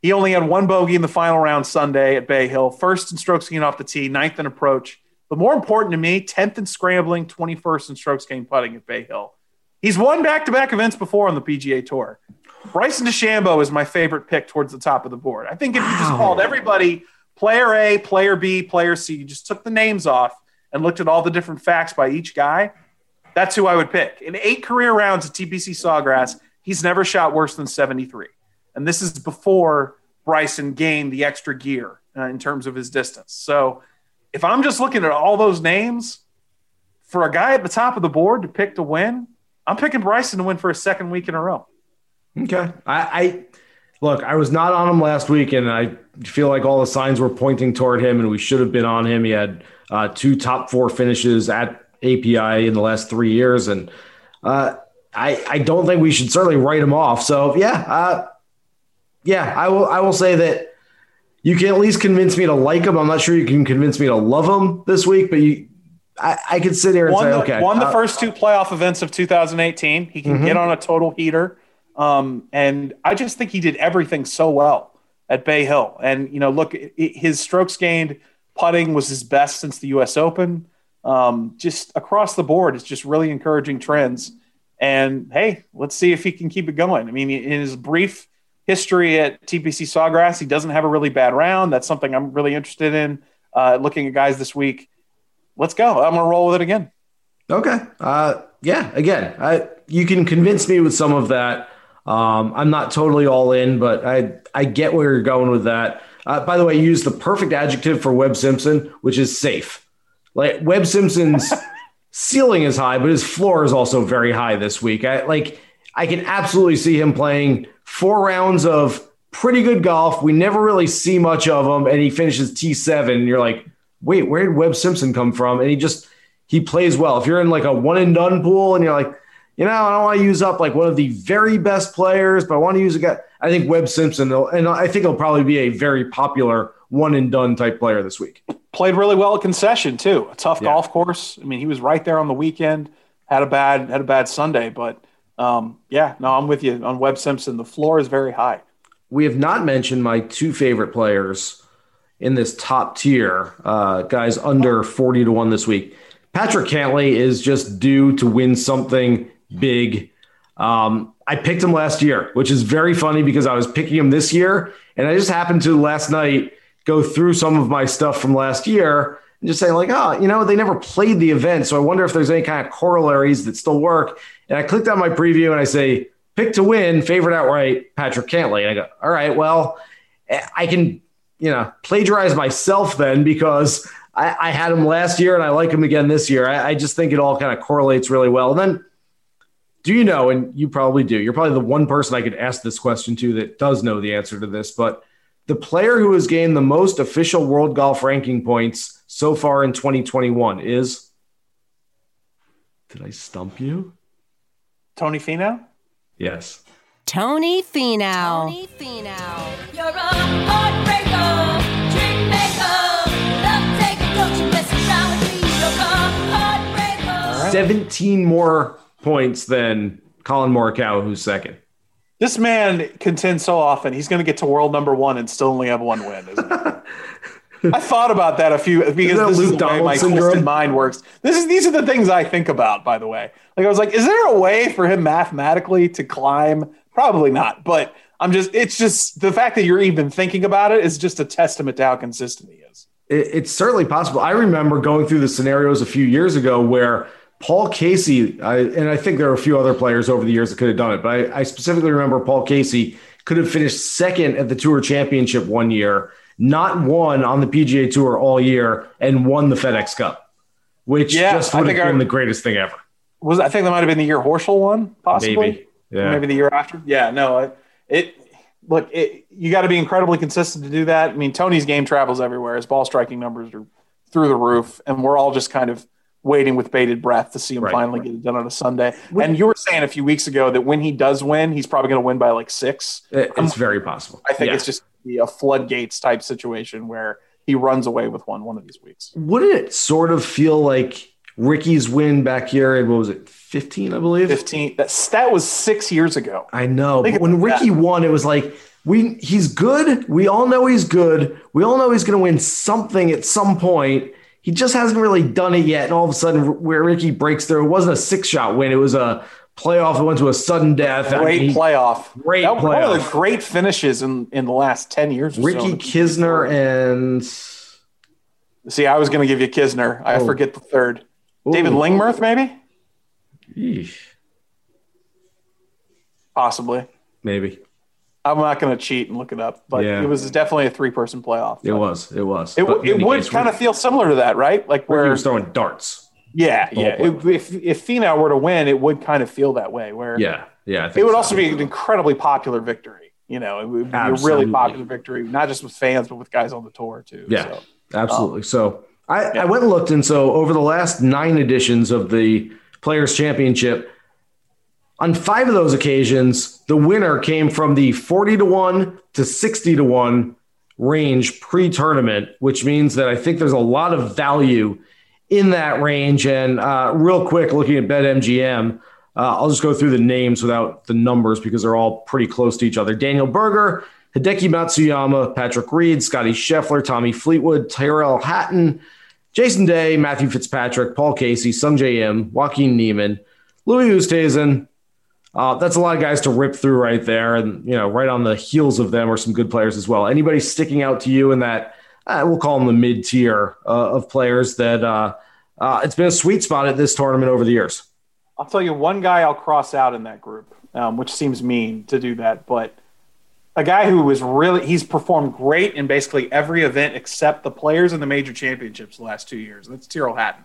He only had one bogey in the final round Sunday at Bay Hill, first in strokes gained off the tee, ninth in approach. But more important to me, 10th in scrambling, 21st in strokes gained putting at Bay Hill. He's won back to back events before on the PGA Tour. Bryson DeChambeau is my favorite pick towards the top of the board. I think if you just called everybody player A, player B, player C, you just took the names off and looked at all the different facts by each guy, that's who I would pick. In eight career rounds at TPC Sawgrass, he's never shot worse than 73. And this is before Bryson gained the extra gear uh, in terms of his distance. So if I'm just looking at all those names, for a guy at the top of the board to pick to win, I'm picking Bryson to win for a second week in a row. Okay. I, I look, I was not on him last week, and I feel like all the signs were pointing toward him, and we should have been on him. He had uh, two top four finishes at API in the last three years, and uh, I I don't think we should certainly write him off. So yeah, uh, yeah, I will I will say that you can at least convince me to like him. I'm not sure you can convince me to love him this week, but you I, I could sit here and won say, the, okay, won the uh, first two playoff events of 2018. He can mm-hmm. get on a total heater, um, and I just think he did everything so well at Bay Hill. And you know, look, his strokes gained putting was his best since the U.S. Open. Um, just across the board, it's just really encouraging trends. And hey, let's see if he can keep it going. I mean, in his brief history at TPC Sawgrass, he doesn't have a really bad round. That's something I'm really interested in. Uh, looking at guys this week, let's go. I'm gonna roll with it again. Okay. Uh, yeah. Again, I, you can convince me with some of that. Um, I'm not totally all in, but I I get where you're going with that. Uh, by the way, you use the perfect adjective for Webb Simpson, which is safe. Like Webb Simpson's [LAUGHS] ceiling is high, but his floor is also very high this week. I like I can absolutely see him playing four rounds of pretty good golf. We never really see much of him, and he finishes T7. And you're like, wait, where did Webb Simpson come from? And he just he plays well. If you're in like a one and done pool and you're like, you know, I don't want to use up like one of the very best players, but I want to use a guy. I think Webb Simpson, and I think he'll probably be a very popular one and done type player this week. Played really well at concession too. A tough yeah. golf course. I mean, he was right there on the weekend. Had a bad had a bad Sunday, but um, yeah, no, I'm with you on Webb Simpson. The floor is very high. We have not mentioned my two favorite players in this top tier, uh, guys under 40 to 1 this week. Patrick Cantlay is just due to win something big. Um, I picked him last year, which is very funny because I was picking him this year. And I just happened to last night go through some of my stuff from last year and just saying, like, oh, you know, they never played the event. So I wonder if there's any kind of corollaries that still work. And I clicked on my preview and I say, pick to win, favorite outright, Patrick Cantlay. And I go, all right, well, I can, you know, plagiarize myself then because I, I had him last year and I like him again this year. I, I just think it all kind of correlates really well. And then do you know, and you probably do, you're probably the one person I could ask this question to that does know the answer to this, but the player who has gained the most official world golf ranking points so far in 2021 is. Did I stump you? Tony Finau? Yes. Tony Finau. Tony Finau. 17 more points than Collin Morikawa, who's second. This man contends so often. He's going to get to world number one and still only have one win, isn't? [LAUGHS] I thought about that a few because this Luke is the Donald way my syndrome? mind works. This is these are the things I think about. By the way, like I was like, is there a way for him mathematically to climb? Probably not, but I'm just. It's just the fact that you're even thinking about it is just a testament to how consistent he is. It, it's certainly possible. I remember going through the scenarios a few years ago where Paul Casey, I, and I think there are a few other players over the years that could have done it, but I, I specifically remember Paul Casey could have finished second at the Tour Championship one year, not won on the PGA Tour all year, and won the FedEx Cup, which yeah, just would have been I, the greatest thing ever. Was I think that might have been the year Horschel won, possibly, maybe, yeah, maybe the year after. Yeah, no, it, it look, it, you got to be incredibly consistent to do that. I mean, Tony's game travels everywhere. His ball striking numbers are through the roof, and we're all just kind of waiting with bated breath to see him right, finally right. get it done on a Sunday. When, and you were saying a few weeks ago that when he does win, he's probably going to win by like six. It's I'm, very possible. I think yeah. it's just a floodgates type situation where he runs away with one one of these weeks. Wouldn't it sort of feel like Rickie's win back here in what was it, 15, I believe? 15. That, that was six years ago. I know. Think but when Rickie that. won, it was like, we he's good. We all know he's good. We all know he's going to win something at some point he just hasn't really done it yet. And all of a sudden, where Rickie breaks through, it wasn't a six shot win. It was a playoff that went to a sudden death. Great I mean, playoff. Great that playoff. One of the great finishes in, in the last 10 years. Rickie so. Kisner and. See, I was going to give you Kisner. I oh. forget the third. Ooh. David Lingmerth, maybe? Yeesh. Possibly. Maybe. I'm not going to cheat and look it up, but yeah. it was definitely a three person playoff. It was. It was. It, it would kind of feel similar to that, right? Like where he was throwing darts. Yeah, yeah. It, if if Finau were to win, it would kind of feel that way. Where yeah, yeah. it would so. also be an incredibly popular victory. You know, it would be absolutely. a really popular victory, not just with fans, but with guys on the tour too. Yeah, so, absolutely. Um, so I, yeah. I went and looked, and so over the last nine editions of the Players Championship, on five of those occasions, the winner came from the 40 to 1 to 60 to 1 range pre tournament, which means that I think there's a lot of value in that range. And uh, real quick, looking at BetMGM, uh, I'll just go through the names without the numbers because they're all pretty close to each other. Daniel Berger, Hideki Matsuyama, Patrick Reed, Scotty Scheffler, Tommy Fleetwood, Tyrrell Hatton, Jason Day, Matthew Fitzpatrick, Paul Casey, Sungjae Im, Joaquin Niemann, Louis Oosthuizen. Uh, that's a lot of guys to rip through right there, and you know, right on the heels of them are some good players as well. Anybody sticking out to you in that? Uh, we'll call them the mid tier uh, of players that uh, uh, it's been a sweet spot at this tournament over the years. I'll tell you one guy I'll cross out in that group, um, which seems mean to do that, but a guy who was really he's performed great in basically every event except the players in the major championships the last two years. That's Tyrrell Hatton.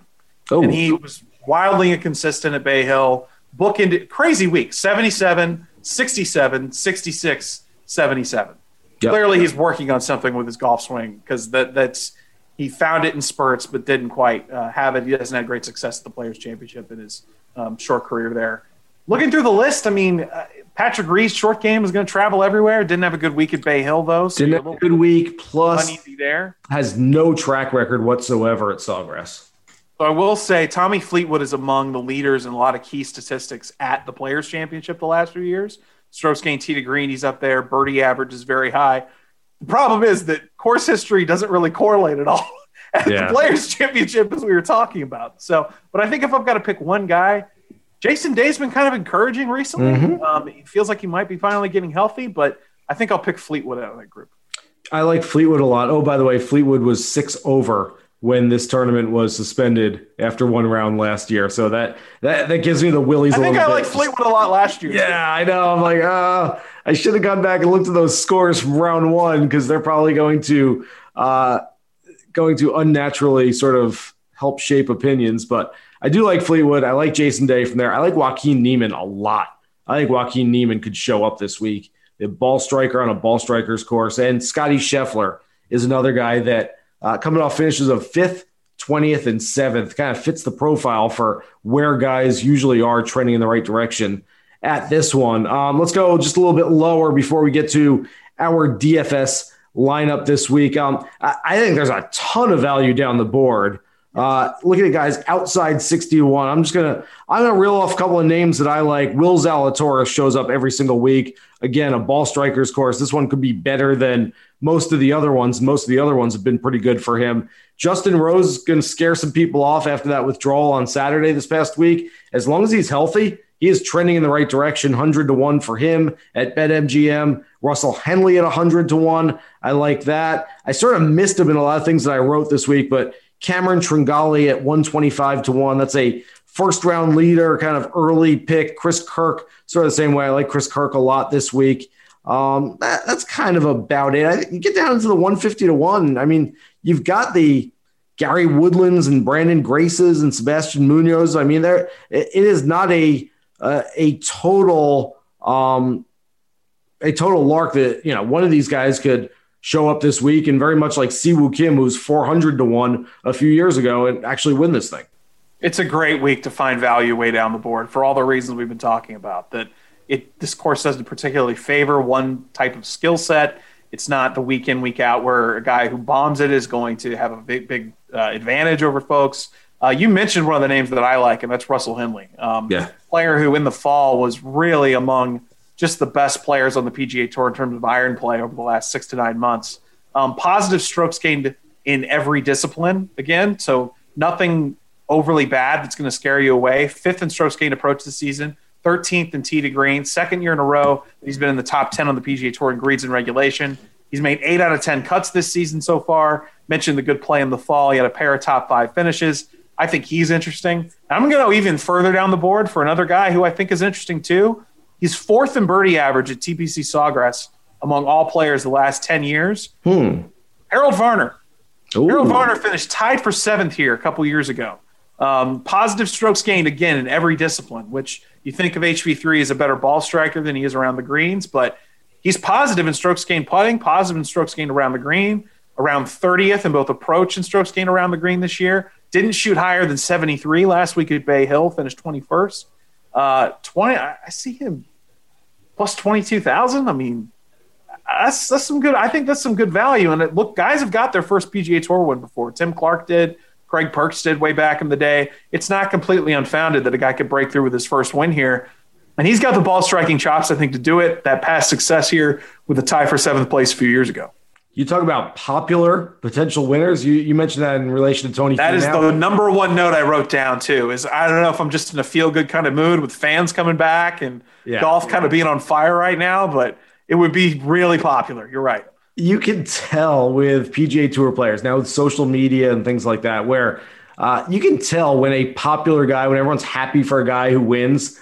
Oh. And he was wildly inconsistent at Bay Hill. Book into crazy week 77, 67, 66, 77. Yep. Clearly, he's working on something with his golf swing because that that's he found it in spurts but didn't quite uh, have it. He hasn't had great success at the Players Championship in his um, short career there. Looking through the list, I mean, uh, Patrick Reed's short game is going to travel everywhere. Didn't have a good week at Bay Hill though. So Didn't have a good week. Plus, there has no track record whatsoever at Sawgrass. So I will say Tommy Fleetwood is among the leaders in a lot of key statistics at the Players Championship the last few years. Strokes gained tee to green, he's up there. Birdie average is very high. The problem is that course history doesn't really correlate at all [LAUGHS] at yeah. the Players Championship as we were talking about. So, but I think if I've got to pick one guy, Jason Day's been kind of encouraging recently. Mm-hmm. Um, he feels like he might be finally getting healthy, but I think I'll pick Fleetwood out of that group. I like Fleetwood a lot. Oh, by the way, Fleetwood was six over when this tournament was suspended after one round last year. So that that, that gives me the willies. I think I like Fleetwood a lot last year. Yeah, I know. I'm like, uh, I should have gone back and looked at those scores from round one because they're probably going to uh, going to unnaturally sort of help shape opinions. But I do like Fleetwood. I like Jason Day from there. I like Joaquin Niemann a lot. I think Joaquin Niemann could show up this week. The ball striker on a ball strikers course. And Scotty Scheffler is another guy that uh, coming off finishes of fifth, 20th, and seventh kind of fits the profile for where guys usually are trending in the right direction at this one. Um, let's go just a little bit lower before we get to our DFS lineup this week. Um, I, I think there's a ton of value down the board. Uh, looking at guys outside 61, I'm just gonna I'm gonna reel off a couple of names that I like. Will Zalatoris shows up every single week. Again, a ball strikers course. This one could be better than most of the other ones. Most of the other ones have been pretty good for him. Justin Rose is to scare some people off after that withdrawal on Saturday this past week. As long as he's healthy, he is trending in the right direction. 100 to 1 for him at BetMGM. Russell Henley at 100 to 1. I like that. I sort of missed him in a lot of things that I wrote this week, but Cameron Tringale at 125 to 1. That's a first round leader, kind of early pick. Chris Kirk, sort of the same way. I like Chris Kirk a lot this week. Um, that, that's kind of about it. I, you get down into the 150 to 1. I mean, you've got the Gary Woodlands and Brandon Graces and Sebastian Munoz. I mean, there it, it is not a a total um, a total lark that you know one of these guys could show up this week and very much like Si Woo Kim, who's 400 to 1 a few years ago, and actually win this thing. It's a great week to find value way down the board for all the reasons we've been talking about. That it this course doesn't particularly favor one type of skill set. It's not the week in, week out where a guy who bombs it is going to have a big, big uh, advantage over folks. Uh, you mentioned one of the names that I like, and that's Russell Henley. Um, yeah. Player who in the fall was really among just the best players on the PGA Tour in terms of iron play over the last six to nine months. Um, positive strokes gained in every discipline again, so nothing overly bad that's going to scare you away. Fifth in strokes gained approach this season, 13th in tee to green, second year in a row he's been in the top 10 on the PGA Tour in greens and regulation. He's made eight out of 10 cuts this season so far. Mentioned the good play in the fall. He had a pair of top five finishes. I think he's interesting. I'm going to go even further down the board for another guy who I think is interesting too. He's fourth in birdie average at TPC Sawgrass among all players the last 10 years. Hmm. Harold Varner. Ooh. Harold Varner finished tied for seventh here a couple years ago. Um, positive strokes gained again in every discipline, which you think of HV3 as a better ball striker than he is around the greens, but he's positive in strokes gained putting, positive in strokes gained around the green, around 30th in both approach and strokes gained around the green this year. Didn't shoot higher than 73 last week at Bay Hill, finished 21st. Uh, 20, I, I see him plus 22,000. I mean, that's, that's some good, I think that's some good value. And it, look, guys have got their first PGA Tour win before. Tim Clark did, Craig Perks did way back in the day. It's not completely unfounded that a guy could break through with his first win here. And he's got the ball striking chops, I think, to do it. That past success here with a tie for seventh place a few years ago. You talk about popular potential winners. You, you mentioned that in relation to Tony. That is the number one note I wrote down too. Is I don't know if I'm just in a feel good kind of mood with fans coming back and Yeah. golf kind of being on fire right now, but it would be really popular. You're right. you can tell with PGA Tour players now with social media and things like that, where uh, you can tell when a popular guy, when everyone's happy for a guy who wins,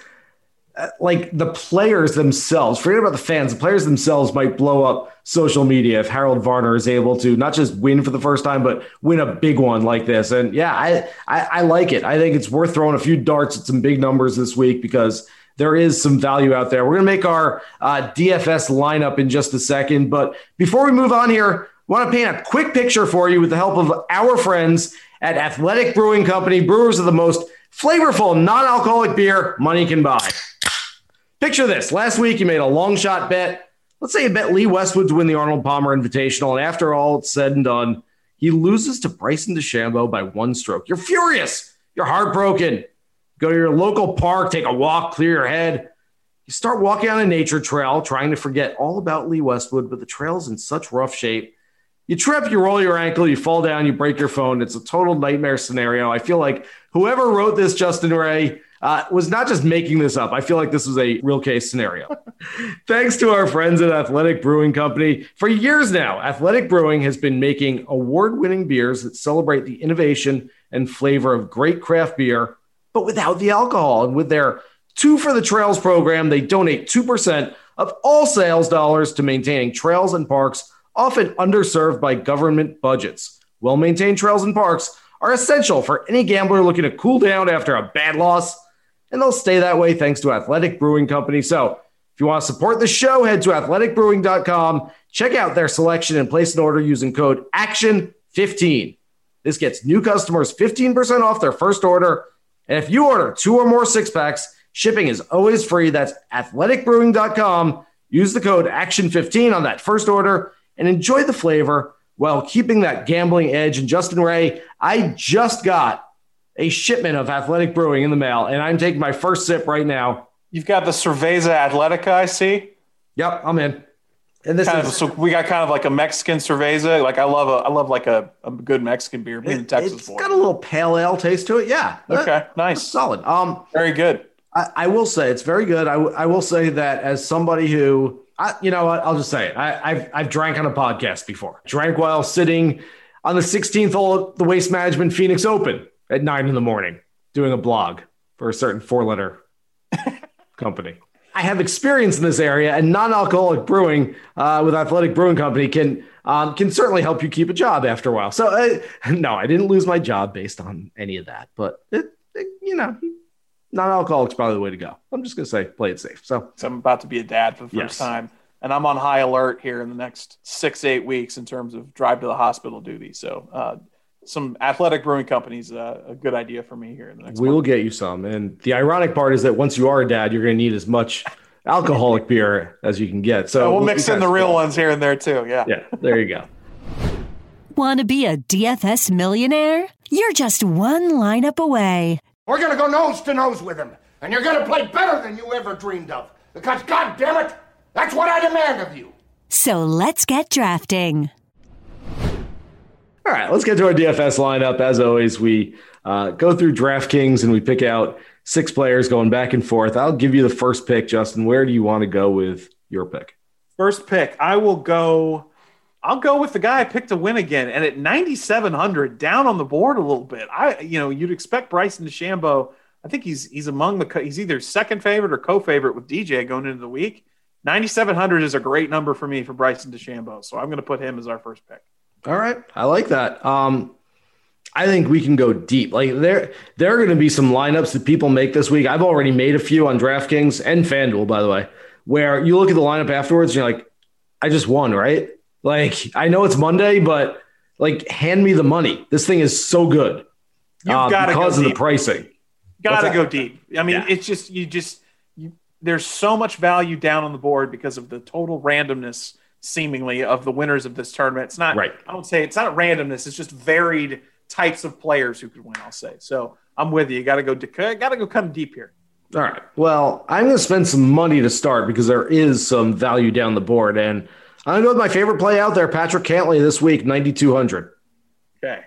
like the players themselves, forget about the fans, the players themselves might blow up social media if Harold Varner is able to not just win for the first time, but win a big one like this. And yeah, I, I, I like it. I think it's worth throwing a few darts at some big numbers this week because there is some value out there. We're going to make our uh, DFS lineup in just a second. But before we move on here, I want to paint a quick picture for you with the help of our friends at Athletic Brewing Company, brewers of the most flavorful non alcoholic beer money can buy. Picture this. Last week, you made a long shot bet. Let's say you bet Lee Westwood to win the Arnold Palmer Invitational. And after all it's said and done, he loses to Bryson DeChambeau by one stroke. You're furious. You're heartbroken. Go to your local park, take a walk, clear your head. You start walking on a nature trail, trying to forget all about Lee Westwood, but the trail's in such rough shape. You trip, you roll your ankle, you fall down, you break your phone. It's a total nightmare scenario. I feel like whoever wrote this, Justin Ray, uh, was not just making this up. I feel like this was a real case scenario. [LAUGHS] Thanks to our friends at Athletic Brewing Company. For years now, Athletic Brewing has been making award winning beers that celebrate the innovation and flavor of great craft beer, but without the alcohol. And with their Two for the Trails program, they donate 2% of all sales dollars to maintaining trails and parks, often underserved by government budgets. Well maintained trails and parks are essential for any gambler looking to cool down after a bad loss, and they'll stay that way thanks to Athletic Brewing Company. So, if you want to support the show, head to athleticbrewing.com, check out their selection, and place an order using code ACTION15. This gets new customers 15% off their first order. And if you order two or more six packs, shipping is always free. That's athleticbrewing.com. Use the code ACTION15 on that first order and enjoy the flavor while keeping that gambling edge. And Justin Ray, I just got a shipment of Athletic Brewing in the mail, and I'm taking my first sip right now. You've got the Cerveza Atletica, I see. Yep, I'm in. And this Kind is of, so we got kind of like a Mexican Cerveza. Like I love a I love like a, a good Mexican beer. Being it, Texas has boy. got a little pale ale taste to it. Yeah. Okay, nice. Solid. Um, Very good. I, I will say it's very good. I, I will say that as somebody who, I, you know, what, I'll just say it. I, I've I've drank on a podcast before. Drank while sitting on the 16th hole of the Waste Management Phoenix Open at nine in the morning, doing a blog for a certain four-letter [LAUGHS] company. I have experience in this area, and non-alcoholic brewing uh, with Athletic Brewing Company can um, can certainly help you keep a job after a while. So, uh, [LAUGHS] no, I didn't lose my job based on any of that, but it, it, you know, non-alcoholic's probably the way to go. I'm just gonna say play it safe. So So I'm about to be a dad for the Yes. first time, and I'm on high alert here in the next six eight weeks in terms of drive to the hospital duty. So uh, some athletic brewing companies uh, a good idea for me here in the next. we month. will get you some. And the ironic part is that once you are a dad, you're gonna need as much alcoholic [LAUGHS] beer as you can get. So So we'll we mix in the real ones here and there too. Yeah. Yeah, there you go. [LAUGHS] Want to be a DFS millionaire? You're just one lineup away. We're gonna go nose to nose with him, and you're gonna play better than you ever dreamed of. Because, God damn it, that's what I demand of you. So let's get drafting. All right, let's get to our DFS lineup. As always, we uh, go through DraftKings and we pick out six players going back and forth. I'll give you the first pick, Justin. Where do you want to go with your pick? First pick, I will go. I'll go with the guy I picked to win again, and at 9,700, down on the board a little bit. I, you know, you'd expect Bryson DeChambeau. I think he's he's among the he's either second favorite or co-favorite with DJ going into the week. 9,700 is a great number for me for Bryson DeChambeau, so I'm going to put him as our first pick. All right, I like that. Um, I think we can go deep. Like there, there are going to be some lineups that people make this week. I've already made a few on DraftKings and FanDuel, by the way, where you look at the lineup afterwards and you're like, I just won, right? Like I know it's Monday, but like hand me the money. This thing is so good You've uh, got to go because of the pricing. Got to go deep. I mean, Yeah. it's just you just you, there's so much value down on the board because of the total randomness, seemingly, of the winners of this tournament. It's not. Right. I don't say it's not randomness. It's just varied types of players who could win. I'll say. So I'm with you. You got to go. Got to go kind of deep here. All right. Well, I'm going to spend some money to start because there is some value down the board. And I'm gonna go with my favorite play out there, Patrick Cantlay this week, 9200. Okay.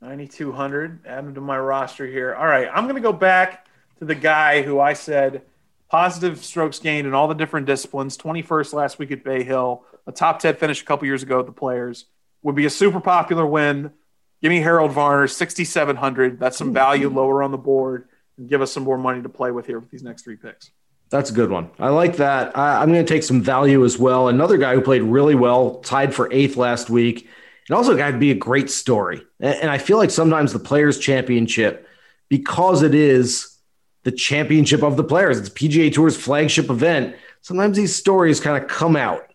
9,200. Add him to my roster here. All right. I'm going to go back to the guy who I said positive strokes gained in all the different disciplines. 21st last week at Bay Hill, a top 10 finish a couple years ago at the Players. Would be a super popular win. Give me Harold Varner, 6,700. That's some value lower on the board. And give us some more money to play with here with these next three picks. That's a good one. I like that. I, am going to take some value as well. Another guy who played really well, tied for eighth last week, and also got to be a great story. And I feel like sometimes the Players Championship, because it is the championship of the players, it's PGA Tour's flagship event. Sometimes these stories kind of come out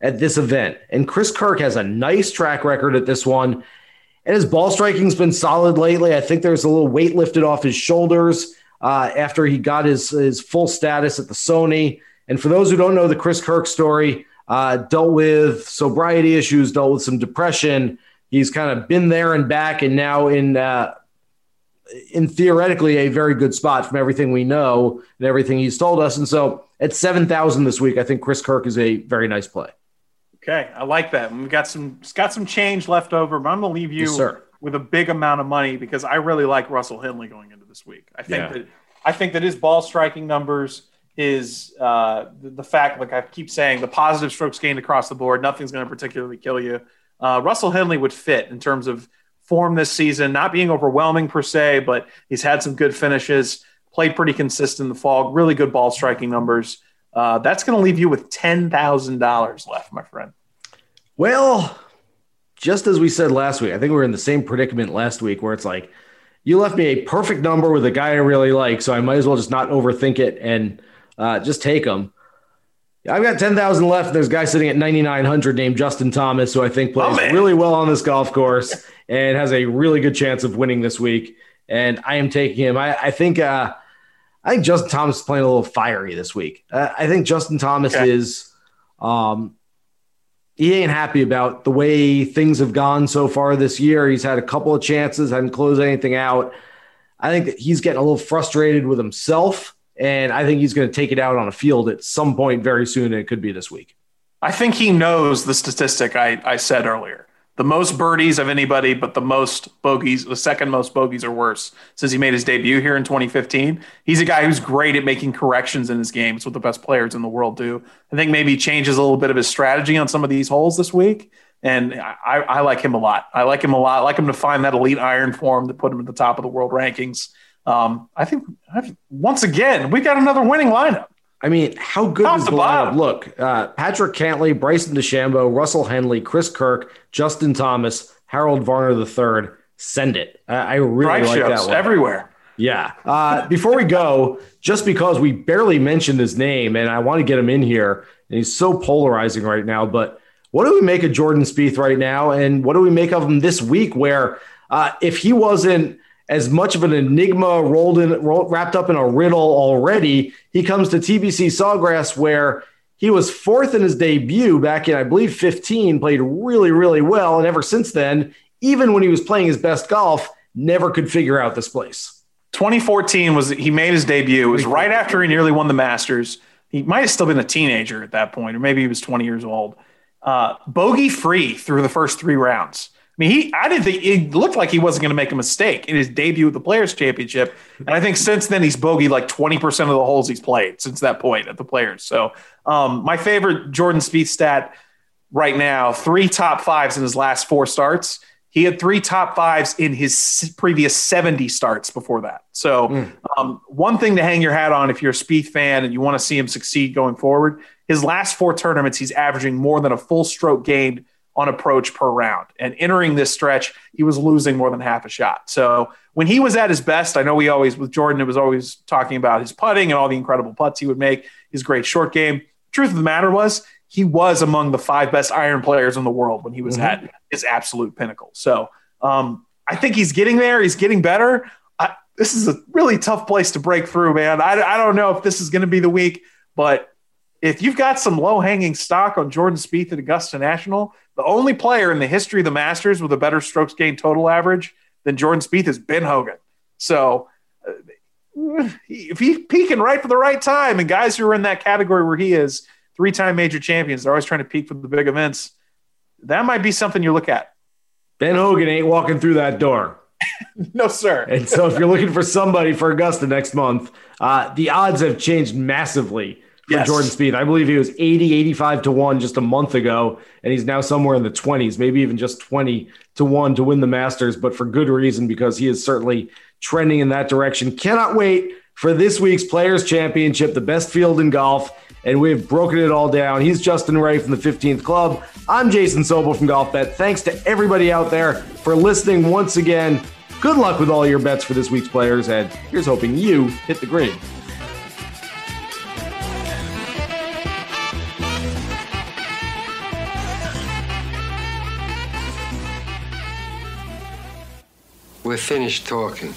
at this event. And Chris Kirk has a nice track record at this one. And his ball striking's been solid lately. I think there's a little weight lifted off his shoulders uh, after he got his, his full status at the Sony. And for those who don't know the Chris Kirk story, uh, dealt with sobriety issues, dealt with some depression. He's kind of been there and back, and now in uh, in theoretically a very good spot from everything we know and everything he's told us. And so at seven thousand this week, I think Chris Kirk is a very nice play. Okay, I like that. We've got some got some change left over, but I'm going to leave you yes, with a big amount of money because I really like Russell Henley going into this week. I think Yeah. that I think that his ball striking numbers, is uh, the, the fact, like I keep saying, the positive strokes gained across the board, nothing's going to particularly kill you. Uh, Russell Henley would fit in terms of form this season, not being overwhelming per se, but he's had some good finishes, played pretty consistent in the fall, really good ball striking numbers. Uh, that's going to leave you with ten thousand dollars left, my friend. Well, just as we said last week, I think we were in the same predicament last week where it's like, you left me a perfect number with a guy I really like, so I might as well just not overthink it and uh, just take him. I've got 10,000 left. There's a guy sitting at 9,900 named Justin Thomas, who I think plays man. really well on this golf course and has a really good chance of winning this week. And I am taking him. I, I think uh, I think Justin Thomas is playing a little fiery this week. Uh, I think Justin Thomas Okay. is um, he ain't happy about the way things have gone so far this year. He's had a couple of chances, hadn't closed anything out. I think that he's getting a little frustrated with himself, and I think he's going to take it out on a field at some point very soon. It could be this week. I think he knows the statistic I, I said earlier. The most birdies of anybody, but the most bogeys, the second most bogeys or worse since he made his debut here in 2015. He's a guy who's great at making corrections in his game. It's what the best players in the world do. I think maybe he changes a little bit of his strategy on some of these holes this week. And I, I like him a lot. I like him a lot. I like him to find that elite iron form to put him at the top of the world rankings. Um, I think I've, once again, we got another winning lineup. I mean, how good Top is the lineup? Look, uh, Patrick Cantlay, Bryson DeChambeau, Russell Henley, Chris Kirk, Justin Thomas, Harold Varner III. Send it. I, I really Drive like that one. everywhere. Yeah. Uh, before we go, just because we barely mentioned his name and I want to get him in here, and he's so polarizing right now, but what do we make of Jordan Spieth right now? And what do we make of him this week where uh, if he wasn't as much of an enigma rolled in, rolled, wrapped up in a riddle already, he comes to TPC Sawgrass where he was fourth in his debut back in, I believe, 15, played really, really well. And ever since then, even when he was playing his best golf, never could figure out this place. 2014 was he made his debut. It was right after he nearly won the Masters. He might have still been a teenager at that point, or maybe he was 20 years old. Uh, bogey free through the first three rounds. I mean, he I didn't think it looked like he wasn't going to make a mistake in his debut at the Players Championship, and I think since then he's bogeyed like 20 percent of the holes he's played since that point at the Players. So, um, my favorite Jordan Spieth stat right now: three top fives in his last four starts. He had three top fives in his previous 70 starts before that. So, um, one thing to hang your hat on if you're a Spieth fan and you want to see him succeed going forward, his last four tournaments, he's averaging more than a full stroke gained on approach per round. And entering this stretch, he was losing more than half a shot. So, when he was at his best, I know we always, with Jordan, it was always talking about his putting and all the incredible putts he would make, his great short game. Truth of the matter was, he was among the five best iron players in the world when he was at his absolute pinnacle. So um, I think he's getting there. He's getting better. I, this is a really tough place to break through, man. I, I don't know if this is going to be the week, but if you've got some low hanging stock on Jordan Spieth at Augusta National, the only player in the history of the Masters with a better strokes gained total average than Jordan Spieth is Ben Hogan. So uh, if he's peaking right for the right time, and guys who are in that category where he is three-time major champions. They're always trying to peak for the big events. That might be something you look at. Ben Hogan ain't walking through that door. [LAUGHS] no, sir. and so, if you're looking for somebody for Augusta next month, uh, the odds have changed massively yes. Jordan Spieth. I believe he was 80, 85 to 1 just a month ago, and he's now somewhere in the 20s, maybe even just 20 to 1 to win the Masters, but for good reason because he is certainly trending in that direction. Cannot wait for this week's Players Championship, the best field in golf, and we've broken it all down. He's Justin Ray from the 15th Club. I'm Jason Sobel from GolfBet. Thanks to everybody out there for listening once again. Good luck with all your bets for this week's players, and here's hoping you hit the green. Finished talking.